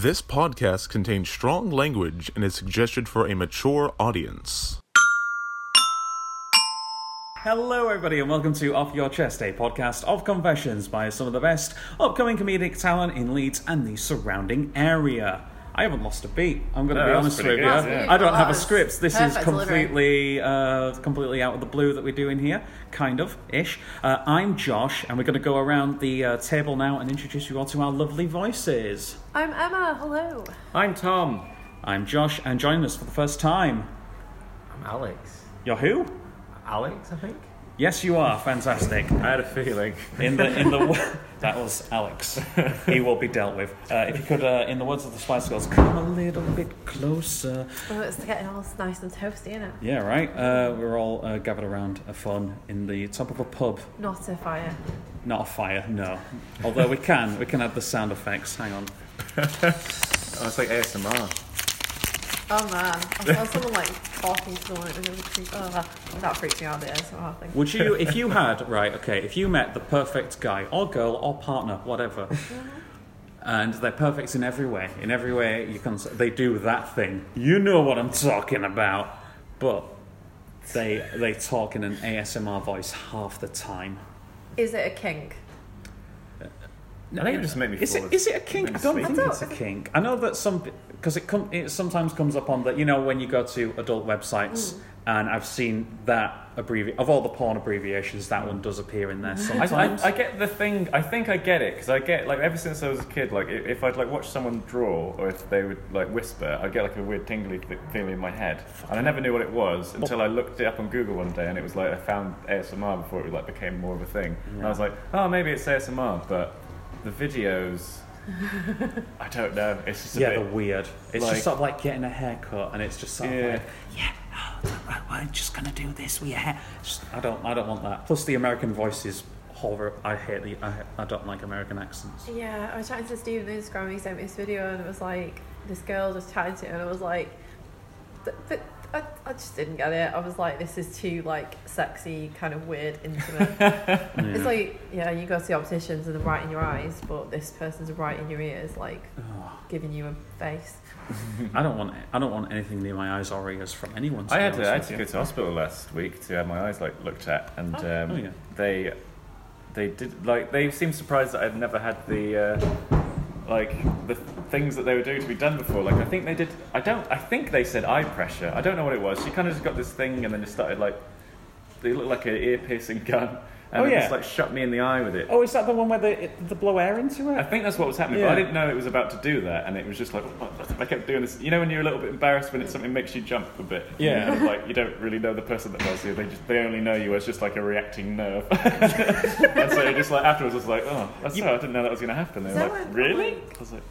This podcast contains strong language and is suggested for a mature audience. Hello, everybody, and welcome to Off Your Chest, a podcast of confessions by some of the best upcoming comedic talent in Leeds and the surrounding area. I haven't lost a beat. I'm going to No, be honest with you. yeah. I don't have a script. This is perfect delivery. completely, uh, completely out of the blue that we're doing here, kind of ish. Uh, I'm Josh, and we're going to go around the uh, table now and introduce you all to our lovely voices. I'm Emma. Hello. I'm Tom. I'm Josh, and joining us for the first time, I'm Alex. you're who? Alex, I think. Yes, you are. Fantastic. I had a feeling. In the in the that was Alex. He will be dealt with. Uh, if you could, uh, in the words of the Spice Girls, come a little bit closer. Oh, it's getting all nice and toasty, isn't it? Yeah, right. Uh, we're all uh, gathered around a fun in the top of a pub. Not a fire. Not a fire, no. Although we can, we can add the sound effects. Hang on. Oh, it's like ASMR. Oh man, I saw someone like talking to someone. It was really creepy. Oh, that freaks me out. The ASMR thing. Would you, if you had, right, okay, if you met the perfect guy or girl or partner, whatever, and they're perfect in every way, in every way you can, they do that thing. You know what I'm talking about, but they they talk in an ASMR voice half the time. Is it a kink? I think it just made me Is fall it, is it a kink? I don't think it's a don't- kink. I know that some because it com- it sometimes comes up on the you know when you go to adult websites and I've seen that abbrevi of all the porn abbreviations that one does appear in there I, sometimes. I, I get the thing. I think I get it because I get like ever since I was a kid. Like if, if I'd like watch someone draw or if they would like whisper, I'd get like a weird tingly th- feeling in my head, and I never knew what it was until I looked it up on Google one day, and it was like I found ASMR before it like became more of a thing, and I was like, oh, maybe it's ASMR, but the videos. I don't know. It's just a yeah, bit. they're weird. It's like- just sort of like getting a haircut, and it's just sort of Yeah. like, yeah, oh, right, we're just gonna do this with your hair. Just, I don't, I don't want that. Plus, the American voice is horrible. I hate the, I, I don't like American accents. Yeah, I was chatting to Steve on Instagram. He sent me this video, and it was like this girl just chatting to him, and I was like, th- th- I, I just didn't get it. I was like, this is too like sexy, kind of weird, intimate. It's like, yeah, you go to the opticians and they're right in your eyes, but this person's right in your ears, like Oh, giving you a face. I don't want, I don't want anything near my eyes or ears from anyone. I had to, I had to go to hospital last week to have my eyes like looked at, and um, Oh, yeah. they they did like they seemed surprised that I'd never had the uh, like the things that they were doing to be done before. Like I think they did. I don't. I think they said eye pressure. I don't know what it was. She kind of just got this thing, and then just started like they looked like an ear piercing gun, and Oh, they yeah. just like shot me in the eye with it. Oh, is that the one where they, it, they blow air into it? I think that's what was happening, Yeah. but I didn't know it was about to do that, and it was just like I kept doing this. You know, when you're a little bit embarrassed when it's something makes you jump a bit. Yeah. and, like you don't really know the person that does you. They just they only know you as just like a reacting nerve. and so just like afterwards, I was like, oh, that's so I didn't know that was going to happen. They were So like, I'm- really? I'm I was like,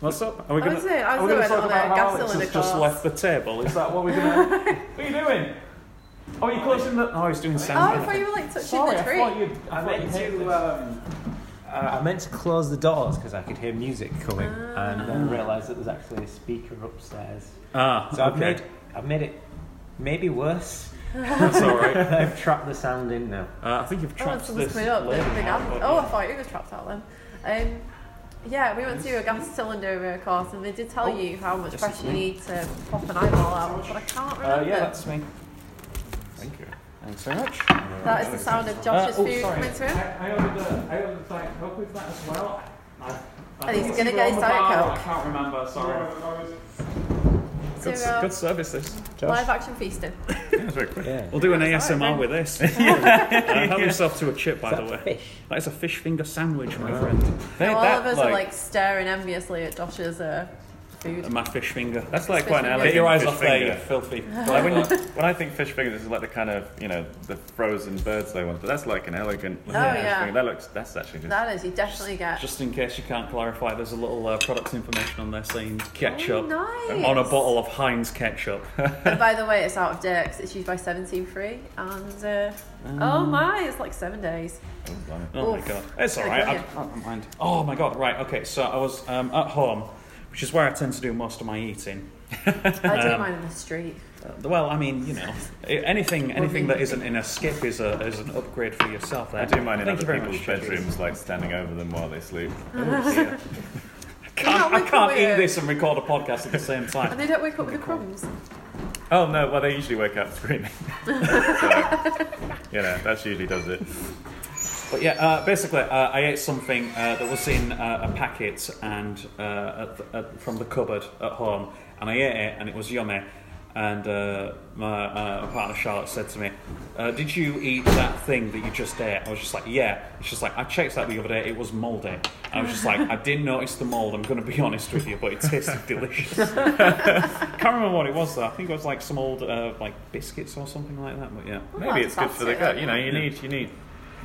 What's up? Are we gonna, was saying- I are we gonna talk about how gas Alex cylinder has just left the table? Is that what we're gonna? what are you doing? Oh, you're closing the. Oh, I was doing Oh, sound. I thought you were like touching Sorry, the I tree. thought you. I I meant to. Um, uh, I meant to close the doors because I could hear music coming, and then realised that there's actually a speaker upstairs. Ah, So I've okay. made I've made it maybe worse. That's all right. I've trapped the sound in now. Uh, I think you've Oh, trapped someone's this. up. The lady big now, apple. but Oh, I yeah. thought you were trapped out then. Um, yeah, we went to a gas cylinder uh, course and they did tell Oh, you how much pressure you need to pop an eyeball out, but I can't Uh, remember. yeah, that's me. Thank you. Thanks very much. that is the sound of Uh, Josh's oh, food sorry. coming to him. I, I ordered the, I ordered the Diet Coke with that as well. I, I And think he's it's gonna get on his the Diet Coke. I can't remember. Sorry. So, Good, uh, good service, this. Josh. live action feasting. Yeah, that's very quick. Yeah. We'll do an Yeah, it's ASMR alright, with this. uh, help yourself to a chip, by Is the way. fish? That is a fish finger sandwich, my Wow. friend. They- all that, of us are like staring enviously at Josh's uh, food. My fish finger. that's like Fish quite an finger. elegant Get your eyes fish off there, finger. you filthy. Like when, you, when I think fish fingers, this is like the kind of you know the frozen birds they want, but that's like an elegant. Oh, fish yeah. finger. That looks. That's actually just. That is, you definitely get. Just in case you can't clarify, there's a little uh, product information on there saying ketchup Oh, nice. on a bottle of Heinz ketchup. And by the way, it's out of date 'cause it's used by 17 free. And uh, oh my, it's like seven days. Oh. Oh my Oof. god, it's all right. I. I don't mind. Oh my god, right? Okay, so I was um, at home, which is where I tend to do most of my eating. I do Um, mine in the street. Uh, well, I mean, you know, anything anything that isn't in a skip is a is an upgrade for yourself. There. I do mine in Thank other people's much, bedrooms, like standing over them while they sleep. Oh, dear. can't, I can't eat this and record a podcast at the same time. And they don't wake up with the crumbs. Oh no, well they usually wake up screaming. so, you know, that usually does it. But yeah, uh, basically, uh, I ate something uh, that was in uh, a packet and uh, at the, at, from the cupboard at home, and I ate it, and it was yummy. And uh, my uh, partner Charlotte said to me, uh, "Did you eat that thing that you just ate?" I was just like, "Yeah." She's like, "I checked that the other day; it was mouldy." And I was just like, "I didn't notice the mould. I'm going to be honest with you, but it tasted delicious." Can't remember what it was though. I think it was like some old uh, like biscuits or something like that. But yeah. Maybe that's it's good for the fancy. gut. You know, you need you need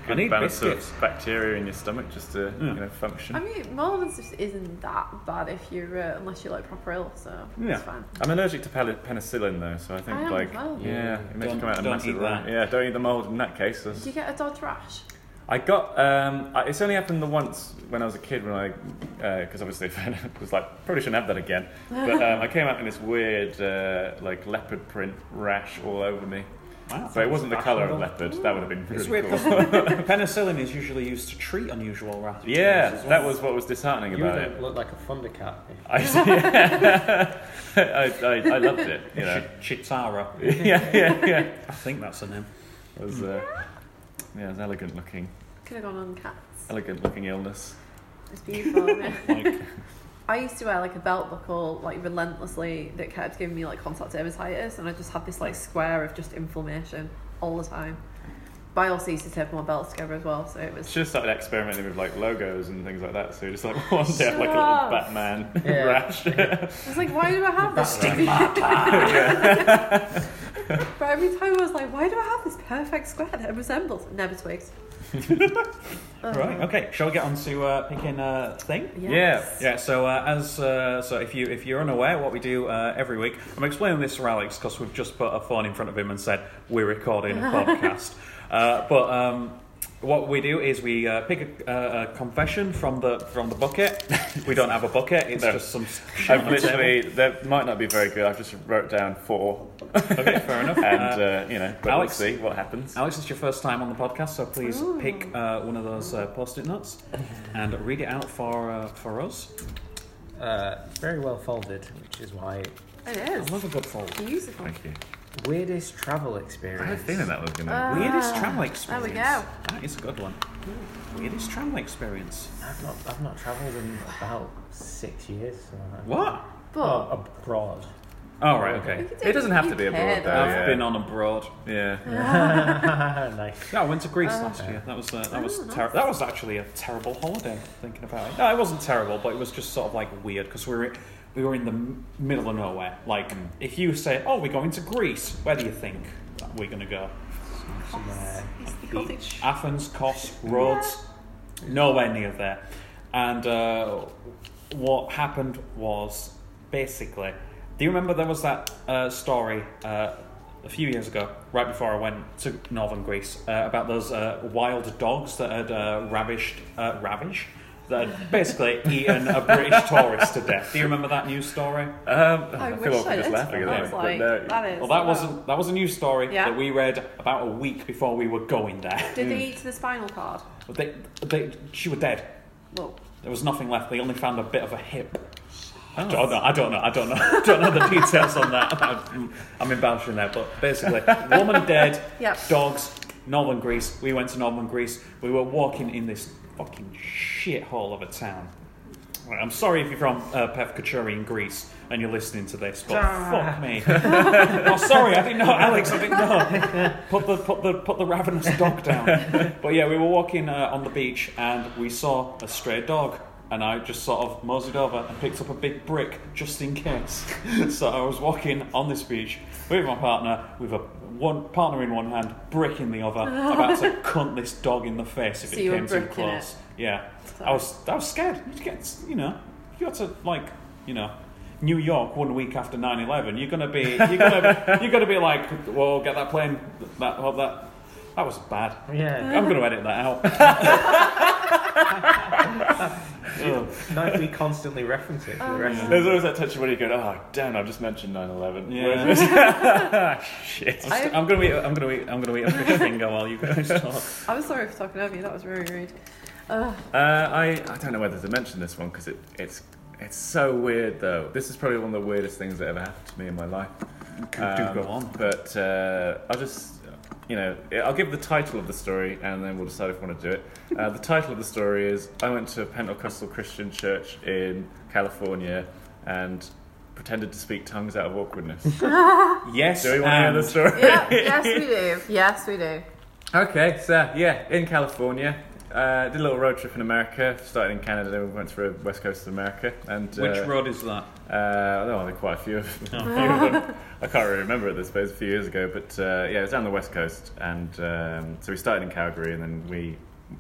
good need balance biscuits. of bacteria in your stomach just to Yeah. you know function. I mean, mold and stuff isn't that bad if you're uh, unless you're like proper ill, so Yeah. it's fine. I'm allergic to penicillin though, so I think I am like well. yeah, it makes Don't- you come out in a massive eat run. that. Yeah, don't eat the mold in that case. That's- Did you get a dodge rash? I got um, I- it's only happened the once when I was a kid when I because obviously I was like probably shouldn't have that again. But um, I came out in this weird uh, like leopard print rash all over me. Wow. So it wasn't the colour of leopard. That would have been It's really weird cool. penicillin is usually used to treat unusual rash. Yeah, well. that was what was disheartening You about don't it. look like a Thundercat. I, yeah. I, I, I loved it. You know. Cheetara. yeah, yeah, yeah. I think that's the name. It was uh, yeah, it was elegant looking, Could have gone on cats. elegant looking illness. It's beautiful. Like, I used to wear like a belt buckle like relentlessly that kept giving me like contact dermatitis, and I just had this like square of just inflammation all the time. But I also used to tape my belts together as well, so it was. Should have started experimenting with like logos and things like that. So you just like one day have like a little. Batman Yeah. rash. I was like, why do I have this? but every time I was like, why do I have this perfect square that resembles? Never twigs. Right. Okay. Shall we get on to uh, picking a thing? Yes. Yeah. So uh, as uh, so, if you if you're unaware, what we do uh, every week, I'm explaining this to Alex because we've just put a phone in front of him and said we're recording a podcast. Uh, but um, what we do is we uh, pick a, a, a confession from the from the bucket. We don't have a bucket; it's No. just some. shit I've on the table. literally that might not be very good. I've just wrote down four, Okay, fair enough. and Uh, uh, you know, but Alex- we'll see what happens. Alex, it's your first time on the podcast, so please pick uh, one of those uh, post-it notes and read it out for uh, for us. Uh, very well folded, which is why it is. I love a good fold. Beautiful. Thank you. Weirdest travel experience. I had a experience. feeling that was gonna. Uh, Weirdest Ah, travel there we experience. go. That is a good one. Weirdest travel experience. I've not, I've not travelled in about six years. So I- What? But Oh, abroad. Oh right, okay. do It doesn't have to be abroad, though, I've yeah. been on abroad. Yeah. nice. Yeah, I went to Greece Uh, last year. That was uh, that was Oh, nice. ter- that was actually a terrible holiday. Thinking about it, no, it wasn't terrible, but it was just sort of like weird because we were we were in the middle of nowhere. Like, if you say, "Oh, we're going to Greece," where do you think we're going to go? Somewhere Cottage. Athens, Kos, Rhodes, nowhere near there. And uh, what happened was basically, do you remember there was that uh, story uh, a few years ago, right before I went to northern Greece, uh, about those uh, wild dogs that had uh, ravished, uh, ravish, that had basically eaten a British tourist to death. Do you remember that news story? Um, I, I, wish feel I awkward just did. laughing at I that. was like, no, that is. Well, that wow. was that was a news story Yeah. that we read about a week before we were going there. Did they eat the spinal cord? But they, they, she was dead. Well, There was nothing left. They only found a bit of a hip. I don't know. I don't know. I don't know. I don't know the details on that. I'm, I'm embellishing there, but basically, woman dead, Yep. dogs, northern Greece. We went to northern Greece. We were walking in this fucking shithole of a town. Right, I'm sorry if you're from uh, Pefkochori in Greece and you're listening to this, but fuck me. oh, sorry, I didn't know, Alex. I didn't know. Put the put the put the ravenous dog down. But yeah, we were walking uh, on the beach and we saw a stray dog. And I just sort of moseyed over and picked up a big brick just in case. so I was walking on this beach with my partner, with a one partner in one hand, brick in the other, about to cunt this dog in the face if So it came too bricking it. close. Yeah, I was I was scared. You get you know you got to like you know New York one week after 9-11, You're gonna be you're gonna you're gonna be like well, get that plane that oh, that that was bad. Yeah. I'm gonna edit that out. Ugh. Nice we constantly reference it for the rest of There's always that touch of when you go, oh damn, I've just mentioned 9/11. Yeah. Shit. I'm, st- I'm gonna eat I'm gonna eat I'm gonna eat a fish finger while you guys talk. I'm sorry for talking over you. That was very rude. Uh, Uh, I I don't know whether to mention this one because it it's it's so weird though. This is probably one of the weirdest things that ever happened to me in my life. Do Um, go on. But uh, I'll just, you know, I'll give the title of the story and then we'll decide if we want to do it. Uh, the title of the story is I went to a Pentecostal Christian church in California and pretended to speak tongues out of awkwardness. Yes. Do we want to hear the story? Yeah, yes, we do. Yes, we do. Okay, so yeah, in California. Uh, did a little road trip in America. Started in Canada, then we went through west coast of America. And Which uh, road is that? Uh, oh, there are quite a few, of- a few of them. I can't really remember at this place, a few years ago, but uh, yeah, it was down the west coast, and um, so we started in Calgary, and then we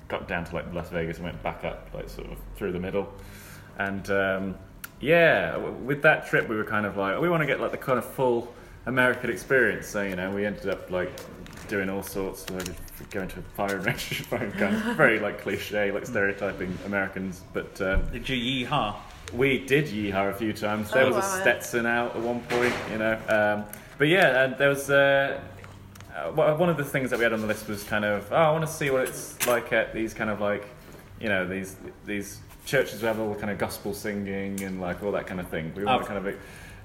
got down to like Las Vegas and went back up, like sort of through the middle, and um, yeah, w- with that trip we were kind of like, oh, we want to get like the kind of full American experience, so you know, we ended up like doing all sorts, like going to a firing range, firing guns, very like cliche, like stereotyping Americans, but. Um, Did you yeehaw? we did yeehaw a few times. There Oh, was a. Stetson out at one point, you know. Um, but yeah, and there was uh, uh, one one of the things that we had on the list was kind of, oh, I want to see what it's like at these kind of like, you know, these these churches where have all the kind of gospel singing and like all that kind of thing. We want I've- to kind of.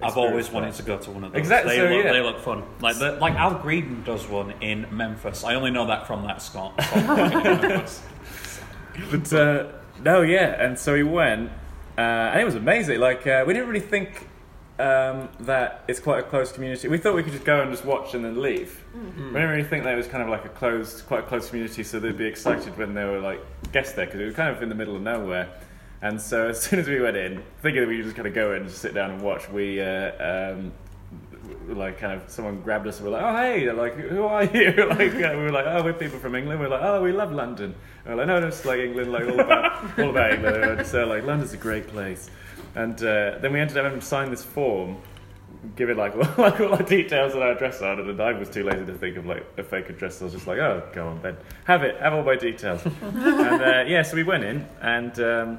I've always wanted that. to go to one of those. Exactly, They, so, look, yeah. they look fun. Like the, like Al Green does one in Memphis. I only know that from that Scott. But uh, no, yeah, and so he went, uh, and it was amazing. Like uh, we didn't really think um, that it's quite a close community. We thought we could just go and just watch and then leave. We didn't really think that it was kind of like a closed, quite a close community, so they'd be excited when there were like guests there because it was kind of in the middle of nowhere. And so as soon as we went in, thinking that we could just kind of go in and just sit down and watch, we. Uh, um, like kind of someone grabbed us and we're like, oh hey, They're like who are you? like uh, we were like, oh we're people from England. We're like, oh we love London. And we're like, no, no, it's like England, like all about all about England. And so like London's a great place. And uh, then we ended up having to sign this form, give it like like all our details and our address on it. And I was too lazy to think of like a fake address. So I was just like, oh go on then, have it, have all my details. and uh, yeah, so we went in and. Um,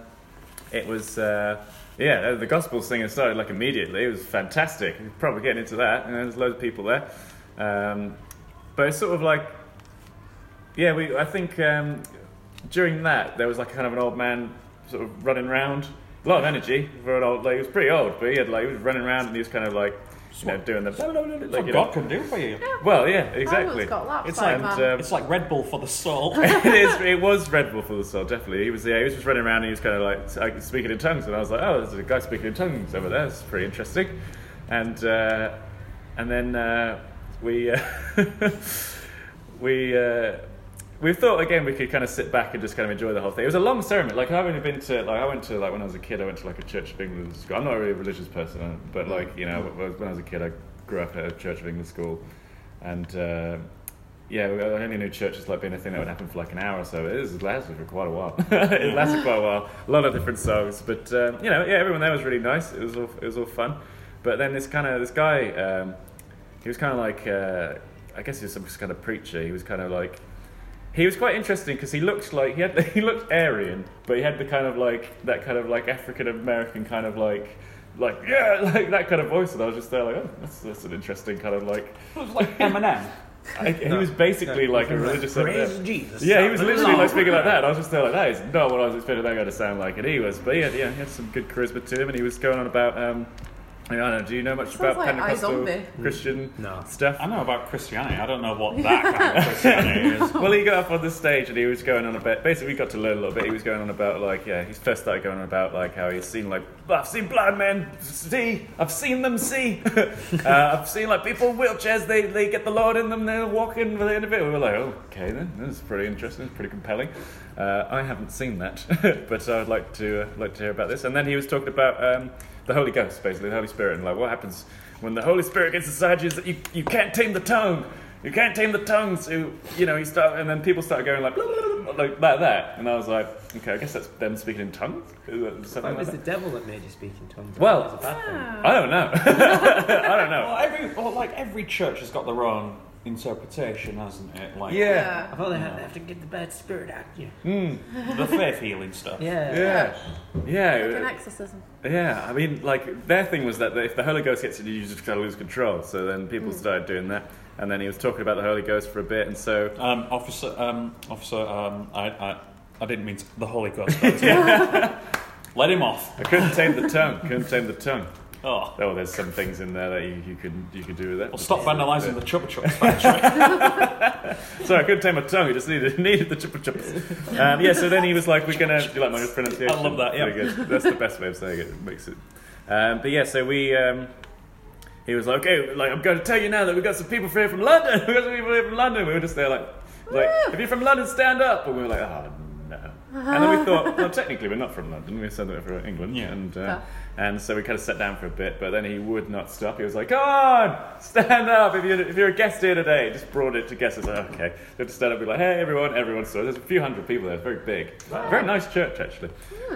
it was uh, yeah the gospel singing started like immediately. It was fantastic. Probably getting into that. And there's loads of people there. Um, but it's sort of like yeah we i think um, during that there was like kind of an old man sort of running around. A lot of energy for an old like he was pretty old but he had like he was running around and he was kind of like you know doing the That's like, what you God know, can do for you. well yeah exactly got laps It's like like, that. um, It's like Red Bull for the soul. it is. It was Red Bull for the soul, definitely. He was. Yeah, he was just running around. and He was kind of like like, speaking in tongues, and I was like, "Oh, there's a guy speaking in tongues over there. It's pretty interesting." And uh, and then uh, we uh, we uh, we thought again we could kind of sit back and just kind of enjoy the whole thing. It was a long ceremony. Like I've only been to like I went to like when I was a kid. I went to like a Church of England school. I'm not really a religious person, but like you know when I was a kid, I grew up at a Church of England school, and. Uh, yeah, I only knew church as like being a thing that would happen for like an hour or so. It has lasted for quite a while. it lasted quite a while. A lot of different songs, but um, you know, yeah, everyone there was really nice. It was all it was all fun. But then this kind of this guy, um, he was kind of like, uh, I guess he was some kind of preacher. He was kind of like, he was quite interesting because he looked like he had he looked Aryan, but he had the kind of like that kind of like African American kind of like. Like yeah, like that kind of voice, and I was just there like, oh, that's, that's an interesting kind of like. It was like Eminem. I, he was basically like a religious. Praise Jesus. Yeah, he was literally God. like speaking like that. I was just there like, that is not what I was expecting that guy to sound like, and he was. But yeah, yeah, he had some good charisma to him, and he was going on about. Um, I don't know. Do you know much Sounds about like Pentecostal iZombie. Christian No. stuff? I know about Christianity. I don't know what that kind of Christianity is. well, he got up on the stage and he was going on about. Basically, we got to learn a little bit. He was going on about like, yeah, he first started going on about like how he's seen like, I've seen blind men see, I've seen them see, uh, I've seen like people in wheelchairs. They they get the Lord in them. They're walking with the end of it. We were like, oh, okay, then this is pretty interesting. It's pretty compelling. Uh, I haven't seen that, but I would like to uh, like to hear about this. And then he was talking about um, the Holy Ghost, basically the Holy Spirit, and like what happens when the Holy Spirit gets inside you is that you, you can't tame the tongue. You can't tame the tongue. So you know, you start, and then people start going like like like that, and I was like, okay, I guess that's them speaking in tongues. Is that something Like, like was that? the devil that made you speak in tongues? Well- That was a bad thing. I don't know. I don't know. Well, every well, like every church has got their own interpretation, hasn't it? Like Yeah. I thought they had they have to get the bad spirit out you. Mm. the faith healing stuff. Yeah. Yeah. Yeah. Like an exorcism. Yeah, I mean, like their thing was that if the Holy Ghost gets you, you just kind of lose control. So then people started doing that, and then he was talking about the Holy Ghost for a bit, and so Um, officer, um, officer, um, I, I, I didn't mean to, the Holy Ghost. Let him off. I couldn't tame the tongue. Couldn't tame the tongue. Oh. Oh, there's some things in there that you, you can you can do with it. Well, stop vandalising the Chupa Chups factory. Sorry, I couldn't tame my tongue. I just needed needed the chupa chups. Um, yeah, so then he was like, "We're gonna." Do you like my pronunciation? I love that, yeah. Pretty good. That's the best way of saying it. It makes it. Um, but yeah, so we. Um, he was like, "Okay, like I'm going to tell you now that we got some people here from London. We got some people here from London." We were just there like, like, if you're from London, stand up. And we were like, "Oh no." And then we thought, well, technically we're not from London. We're from England. Yeah. And uh, Yeah. And so we kind of sat down for a bit, but then he would not stop. He was like, "Come on, stand up! If you're, if you're a guest here today, just brought it to guests." I was like, "Okay." So to stand up, and be like, "Hey, everyone!" Everyone So There's a few hundred people there. It's very big. Very nice church, actually.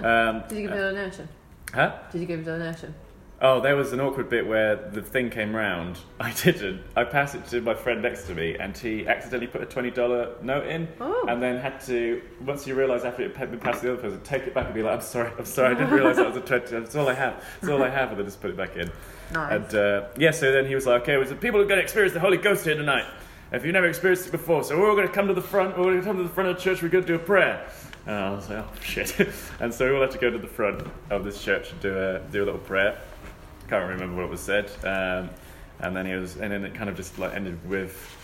Um, Did you give a donation? huh? Did you give a donation? Oh, there was an awkward bit where the thing came round. I didn't. I passed it to my friend next to me, and he accidentally put a twenty dollar note in, Oh. and then had to. Once you realise after it had been passed to the other person, take it back and be like, "I'm sorry, I'm sorry, I didn't realise that was a twenty. That's all I have. That's all I have," and then just put it back in. Nice. And uh, yeah, so then he was like, "Okay, well, the people are going to experience the Holy Ghost here tonight. If you've never experienced it before, so we're all going to come to the front. We're going to come to the front of the church. We're going to do a prayer." And I was like, "Oh shit!" and so we all had to go to the front of this church and do a do a little prayer. Can't remember what was said. Um, and then he was, and then it kind of just like ended with,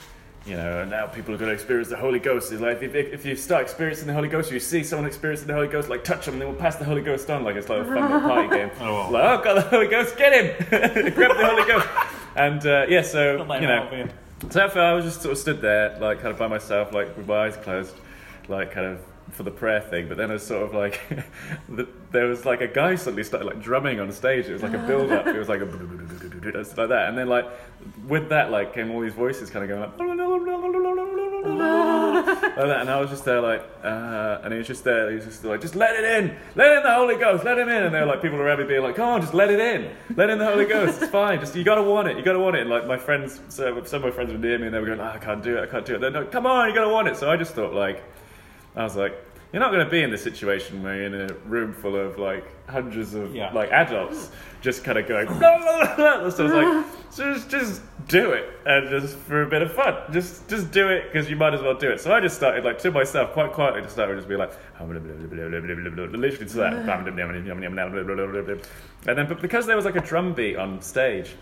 you know, now people are going to experience the Holy Ghost. It's like if, if you start experiencing the Holy Ghost, you see someone experiencing the Holy Ghost, like touch them, and then we'll pass the Holy Ghost on, like it's like a fun little party game. Oh, wow. Like, oh, got the Holy Ghost, get him, grab the Holy Ghost. And uh, yeah, so you know, so after I was just sort of stood there, like kind of by myself, like with my eyes closed, like kind of for the prayer thing. But then it was sort of like the, there was like a guy suddenly started like drumming on stage. It was like a build up. It was like a like that, and then like with that like came all these voices kind of going like, and I was just there like, uh, and he was just there. He was just like, just let it in, let in the Holy Ghost, let him in. And they were like people around me being like, come on, just let it in, let in the Holy Ghost. It's fine. Just you gotta want it. You gotta want it. And like my friends, so some of my friends were near me, and they were going, oh, I can't do it. I can't do it. They're like, come on, you gotta want it. So I just thought like, I was like. You're not going to be in this situation where you're in a room full of like hundreds of Yeah. like adults just kind of going. So I was like, just just do it and just for a bit of fun, just just do it because you might as well do it. So I just started like to myself quite quietly to start with just be like, literally to that, and then but because there was like a drum beat on stage,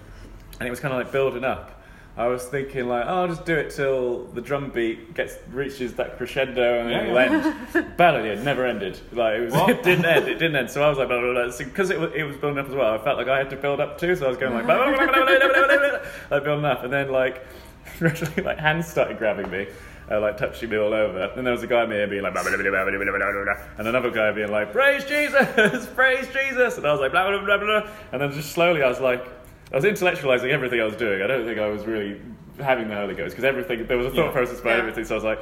and it was kind of like building up. I was thinking like, oh, I'll just do it till the drum beat gets reaches that crescendo and then Yeah, it'll end. But it never ended. Like it, was, it didn't end. It didn't end. So I was like, blah, blah, blah. So, because it was, it was building up as well. I felt like I had to build up too. So I was going like, blah, blah, blah, blah, blah, blah, blah, blah, blah, like building up, and then like, like hands started grabbing me. Uh, like touching me all over, and there was a guy near being like, blah, blah, blah, and another guy being like, "Praise Jesus, praise Jesus," and I was like, blah blah blah blah, blah. and then just slowly I was like, I was intellectualizing everything I was doing. I don't think I was really having the Holy Ghost because everything there was a thought Yeah. process behind Yeah. everything. So I was like,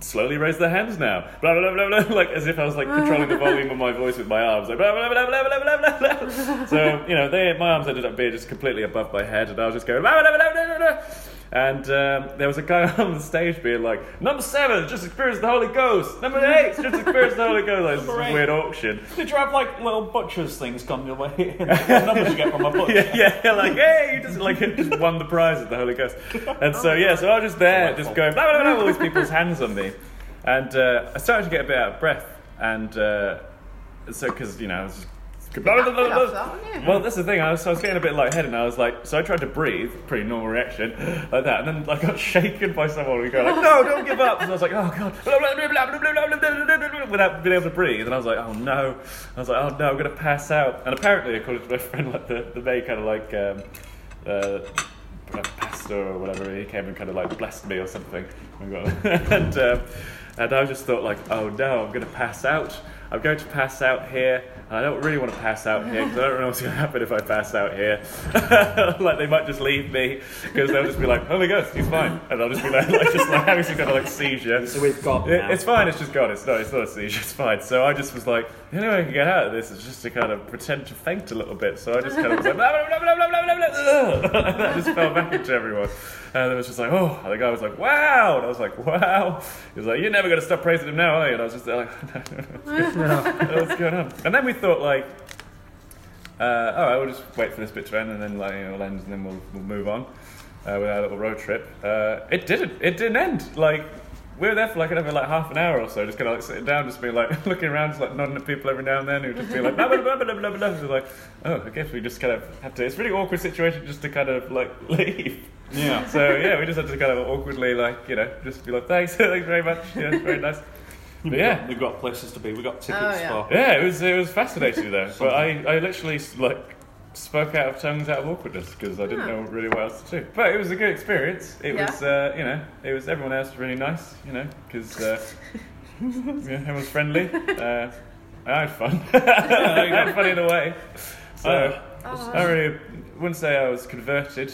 slowly raise the hands now, blah blah blah blah, blah like as if I was like controlling the volume of my voice with my arms, like blah blah blah blah blah blah blah. blah. So you know, they, my arms ended up being just completely above my head, and I was just going blah blah blah blah blah. blah. And um, there was a guy on the stage being like, number seven, just experienced the Holy Ghost. Number eight, just experienced the Holy Ghost. Like this eight. weird auction. Did you have like little butcher's things come your way? numbers you get from a butcher? yeah, yeah, like hey, you just like just won the prize of the Holy Ghost, and so yeah, so I was just there, just going blah blah blah, all these people's hands on me, and uh, I started to get a bit out of breath, and uh, so because you know I was just. No, no, no. Well, that's the thing. I was, I was getting a bit lightheaded, and I was like, so I tried to breathe, pretty normal reaction, like that, and then I got shaken by someone We go like, no, don't give up. And I was like, oh god, without being able to breathe, and I was like, oh no. I was like, oh no, I'm gonna pass out. And apparently, according to my friend, like the the maid kind of like. Um, uh, pastor or whatever, he came and kind of like blessed me or something, and um, and I just thought like, oh no, I'm going to pass out. I'm going to pass out here I don't really want to pass out here because I don't know what's going to happen if I pass out here. like they might just leave me because they'll just be like, oh my god, he's fine, and I'll just be like, like just like Harry's got a like seizure. So we've got. It, it's fine. It's just gone. It's not. It's not a seizure. It's fine. So I just was like, the only way I can get out of this is just to kind of pretend to faint a little bit. So I just kind of was like, blah, blah, blah, blah, blah, blah, blah, and I just fell back into everyone. And it was just like, oh, and the guy was like, wow. And I was like, wow. He was like, you're never going to stop praising him now, are you? And I was just like, no, no, no. What's going on? And then we thought like, uh, all right, we'll just wait for this bit to end, and then like you know, it'll end, and then we'll, we'll move on uh, with our little road trip. Uh, it didn't. It didn't end. Like we were there for like another like half an hour or so, just kind of like sitting down, just being like looking around, just like nodding at people every now and then, who just being like blah blah blah blah blah blah. So like, oh, I guess we just kind of have to. It's a really awkward situation just to kind of like leave. Yeah. So yeah, we just had to kind of awkwardly like you know just be like thanks, thanks very much, yeah, it's very nice. But yeah, we've got places to be. We've got tickets Oh, yeah. for. yeah, it was it was fascinating though. But I, I literally like spoke out of tongues out of awkwardness because I didn't Huh. know really what else to do. But it was a good experience. It Yeah. was uh, you know it was everyone else was really nice you know because uh, yeah, everyone was friendly. Uh, I had fun. I had fun in a way. So Oh, I really wouldn't say I was converted,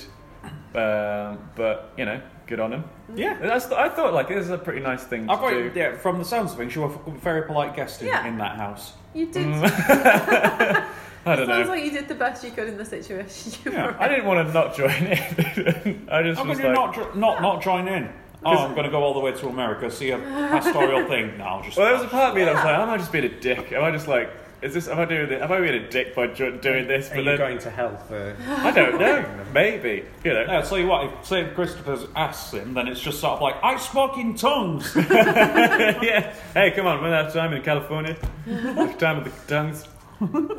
um, but you know good on him. Mm. Yeah. That's, I thought like this is a pretty nice thing I've got, do. yeah, from the sounds of things, you were a very polite guest in, Yeah. in that house. you did. Mm. I don't Sounds know. like you did the best you could in the situation you Yeah, were I in. didn't want to not join in. I just How was can you like, not, jo- not, not join in? Oh, I'm going to go all the way to America, see a pastoral thing. No, I'll just. Well, there was a part of me that was like, am I just being a dick? Am I just like, is this? Am I doing this? Am I being a dick by jo- doing this? Are But you then going to hell for? I don't know. Maybe you know. No, I'll tell you what, if say Christopher asks him, then it's just sort of like, I spoke in tongues. yeah. Hey, come on. When that time in California, the time of the tongues.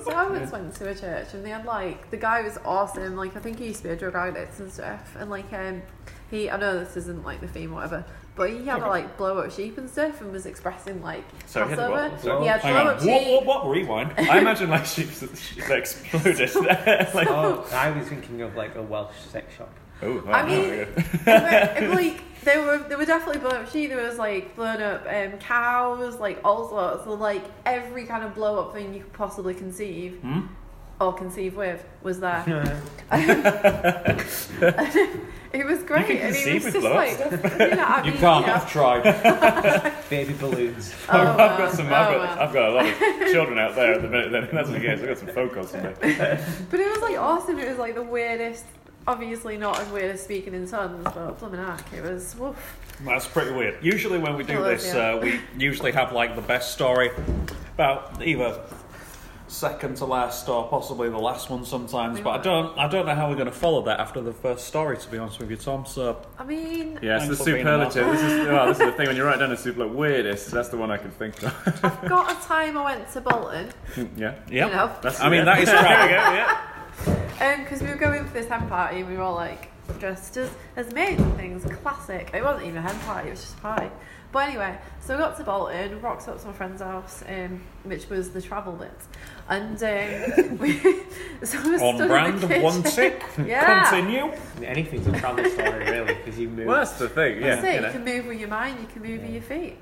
So I once went to a church and they had like the guy was awesome. Like I think he used to be a drug addict and stuff. And like um, he I know this isn't like the theme or whatever, but he had to like blow up sheep and stuff and was expressing like Sorry, he had Passover. what? Sorry. He had Hang blow on. up sheep. what, what? Rewind. I imagine like sheep that exploded. like, Oh, I was thinking of like a Welsh sex shop. oh, I mean, they were, like they were they were definitely blown up sheep. There was like blown up um, cows, like all sorts. So like every kind of blow up thing you could possibly conceive Hmm? Or conceive with was there. it was great. can and it was with just blow-up like you, know, I You mean, can't, you I've tried. Baby balloons. Oh, I've wow. got some. Oh, I've got. wow. I've got a lot of children out there at the minute. Then that's the case. I've got some phone calls today. But it was like awesome. It was like the weirdest. Obviously not as weird as speaking in tongues, but blimmin' heck, it was woof. That's pretty weird. Usually, when we do It was, this, yeah. uh, we usually have like the best story about either second to last or possibly the last one sometimes. We But I don't, I don't know how we're going to follow that after the first story. To be honest with you, Tom. So I mean, Yeah, it's Thanks the for being superlative. This is well, this is the thing when you write down the super like, weirdest. That's the one I can think of. I've got a time I went to Bolton, yeah. yeah, you know, That's, I mean, yeah. that is there we go. Yeah. Um, because we were going for this hen party and we were all like dressed as, as maids and things. Classic. It wasn't even a hen party, it was just a party. But anyway, so we got to Bolton, rocked up to my friend's house, um, which was the travel bit. And um, we, so we On stood in brand, the one tick. Yeah. Continue. Anything's a travel story, really, because you move. Well, that's the thing. Yeah. That's it. you You, know. can move with your mind. You can move with your feet,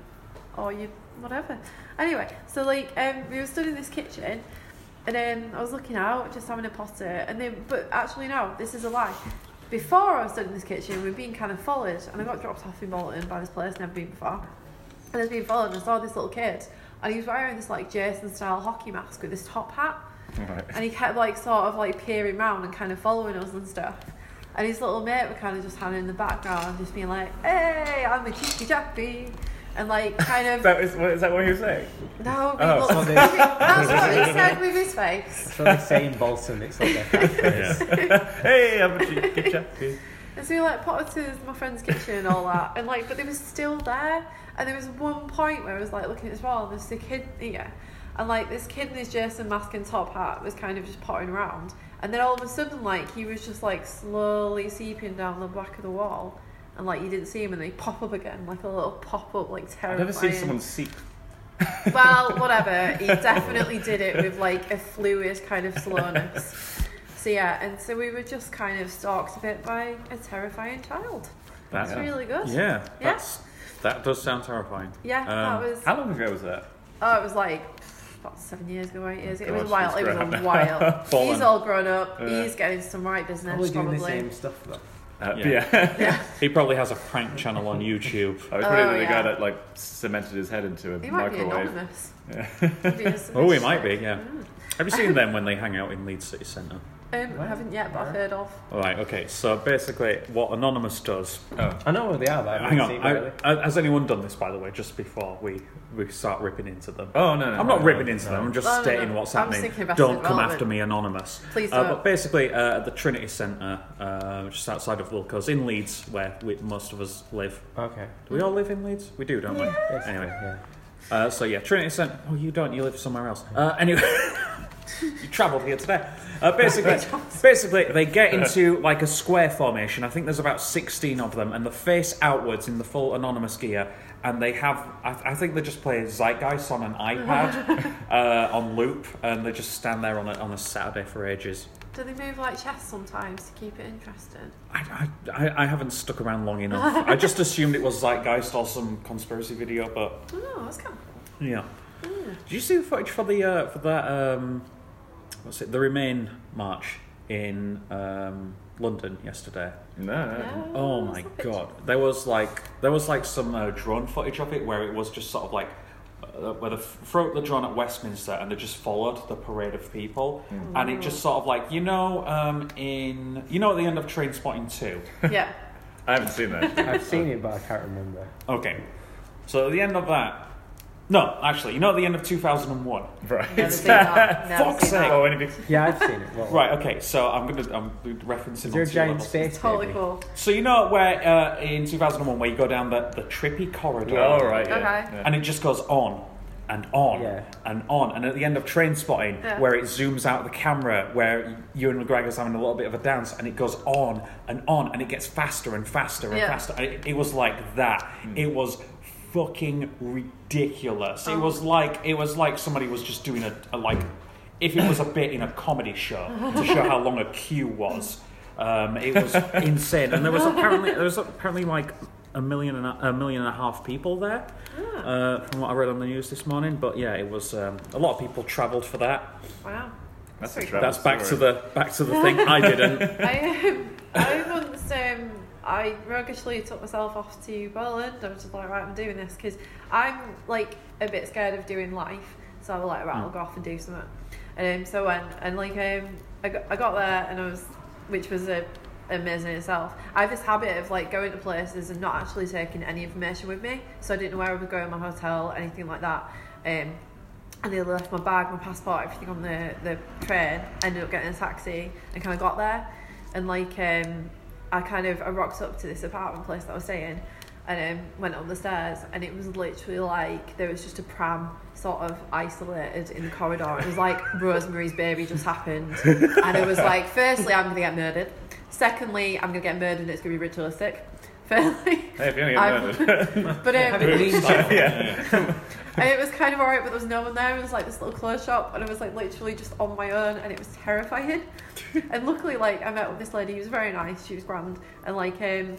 or you whatever. Anyway, so like um, we were stood in this kitchen, and then I was looking out, just having a potter, and then but actually no, this is a lie. Before I was stood in this kitchen, we were been kind of followed, and I got dropped off in Bolton by this place never been before. And I was being followed, and I saw this little kid, and he was wearing this like Jason style hockey mask with this top hat. Right. And he kept like sort of like peering round and kind of following us and stuff. And his little mate were kind of just hanging in the background, just being like, "Hey, I'm a cheeky chappy," and like kind of That is, what, is that what he was saying? no, Oh. well, So they- that's what he said with his face. So they say in Bolton, it's like their catchphrase. hey, I'm a good chappy. And so we like potted to my friend's kitchen and all that, and like, but they was still there. And there was one point where I was like looking at this wall, and there's a kid here, and like this kid in his Jason mask and top hat was kind of just potting around, and then all of a sudden, like he was just like slowly seeping down the back of the wall, and like you didn't see him, and they pop up again, like a little pop up, like I've terrifying. never seen someone seep. Well, whatever. He definitely did it with like a fluid kind of slowness. So yeah, and so we were just kind of stalked a bit by a terrifying child. That's Yeah. really good. Yeah, Yeah. that does sound terrifying. Yeah, Um, that was. How long ago was that? Oh, it was like about seven years ago, eight years ago. It was a while. It was grown a while. He's all grown up. Yeah. He's getting some right business, Probably doing the same stuff though. Uh, Yeah. yeah. Yeah, He probably has a prank channel on YouTube. I was probably Oh, the yeah. guy that like cemented his head into a he might be microwave. anonymous. Yeah. Be Oh, he might be. Yeah. Have you seen them when they hang out in Leeds City Centre? Um, I haven't yet, but I've heard of. Right. Okay. So basically, what Anonymous does. Oh. I know where they are, but I Hang on. seen I, really. I- has anyone done this, by the way? Just before we we start ripping into them. Oh no, no. I'm no, not no, ripping into no. them. I'm just No, no, stating no. what's I was happening. about Don't it come after me, anonymous. Please Uh, don't. but basically, uh, at the Trinity Centre, uh, just outside of Wilko's, in Leeds, where we, most of us live. Okay. Do we all live in Leeds? We do, don't we? Yes. Anyway, Yeah. uh, so yeah, Trinity Centre. Oh, you don't. You live somewhere else. Uh, anyway, you travelled here today. Uh, basically, basically, they get into like a square formation. I think there's about 16 of them, and they face outwards in the full anonymous gear. And they have, I, I think they just play Zeitgeist on an iPad uh, on loop, and they just stand there on a, on a Saturday for ages. Do they move like chess sometimes to keep it interesting? I, I, I- haven't stuck around long enough. I just assumed it was Zeitgeist or some conspiracy video, but Oh, that's kind of cool. Yeah. Did you see the footage for the uh, for that um, what's it? The Remain march in um, London yesterday. No, no. Oh my the picture? god! There was like there was like some uh, drone footage of it where it was just sort of like. Uh, where they f- throw the drone at Westminster and they just followed the parade of people, and it just sort of like you know um, in you know at the end of Trainspotting two, Yeah. I haven't seen that. I've seen it, but I can't remember. Okay. So at the end of that. No, actually, you know at the end of 2001. right. Never seen that. Never Fuck's seen sake. that. Oh, when it Yeah, I've seen it. Well, Right, okay, so I'm going to I'm referencing Is there a on two giant levels. space Totally baby? cool. So you know where uh, in 2001 where you go down the, the trippy corridor Oh, right. Yeah. Okay. yeah. and it just goes on and on Yeah. and on and at the end of Trainspotting Yeah. where it zooms out the camera where Ewan McGregor's having a little bit of a dance and it goes on and on and it gets faster and faster and Yeah. faster. And It, it was like that. It was fucking ridiculous. It was like it was like somebody was just doing a, a like if it was a bit in a comedy show to show how long a queue was. Um, it was insane, and there was apparently there was apparently like a million and a, a million and a half people there, uh, from what I read on the news this morning. But yeah, it was um, a lot of people travelled for that. Wow. That's a That's back to the back to the thing. I didn't. I um, I once um I roguishly took myself off to Poland. I was just like, right, I'm doing this because I'm like a bit scared of doing life. So I was like, right, I'll go off and do something. Um, so I went and like um, I got, I got there and I was, which was a amazing itself. I have this habit of like going to places and not actually taking any information with me. So I didn't know where I was going, my hotel, anything like that. Um, and they left my bag, my passport, everything on the, the train. Ended up getting a taxi and kind of got there. And like, um, I kind of I rocked up to this apartment place that I was staying and um, went up the stairs and it was literally like there was just a pram sort of isolated in the corridor. It was like Rosemary's Baby just happened. And it was like, firstly, I'm to get murdered. Secondly, I'm to get murdered and it's to be ritualistic. Thirdly, Hey, if you only I'm- get murdered. but um, it yeah. and it was kind of alright, but there was no one there. It was like this little clothes shop, and I was like literally just on my own, and it was terrifying. and luckily, like I met with this lady who was very nice. She was grand, and like um,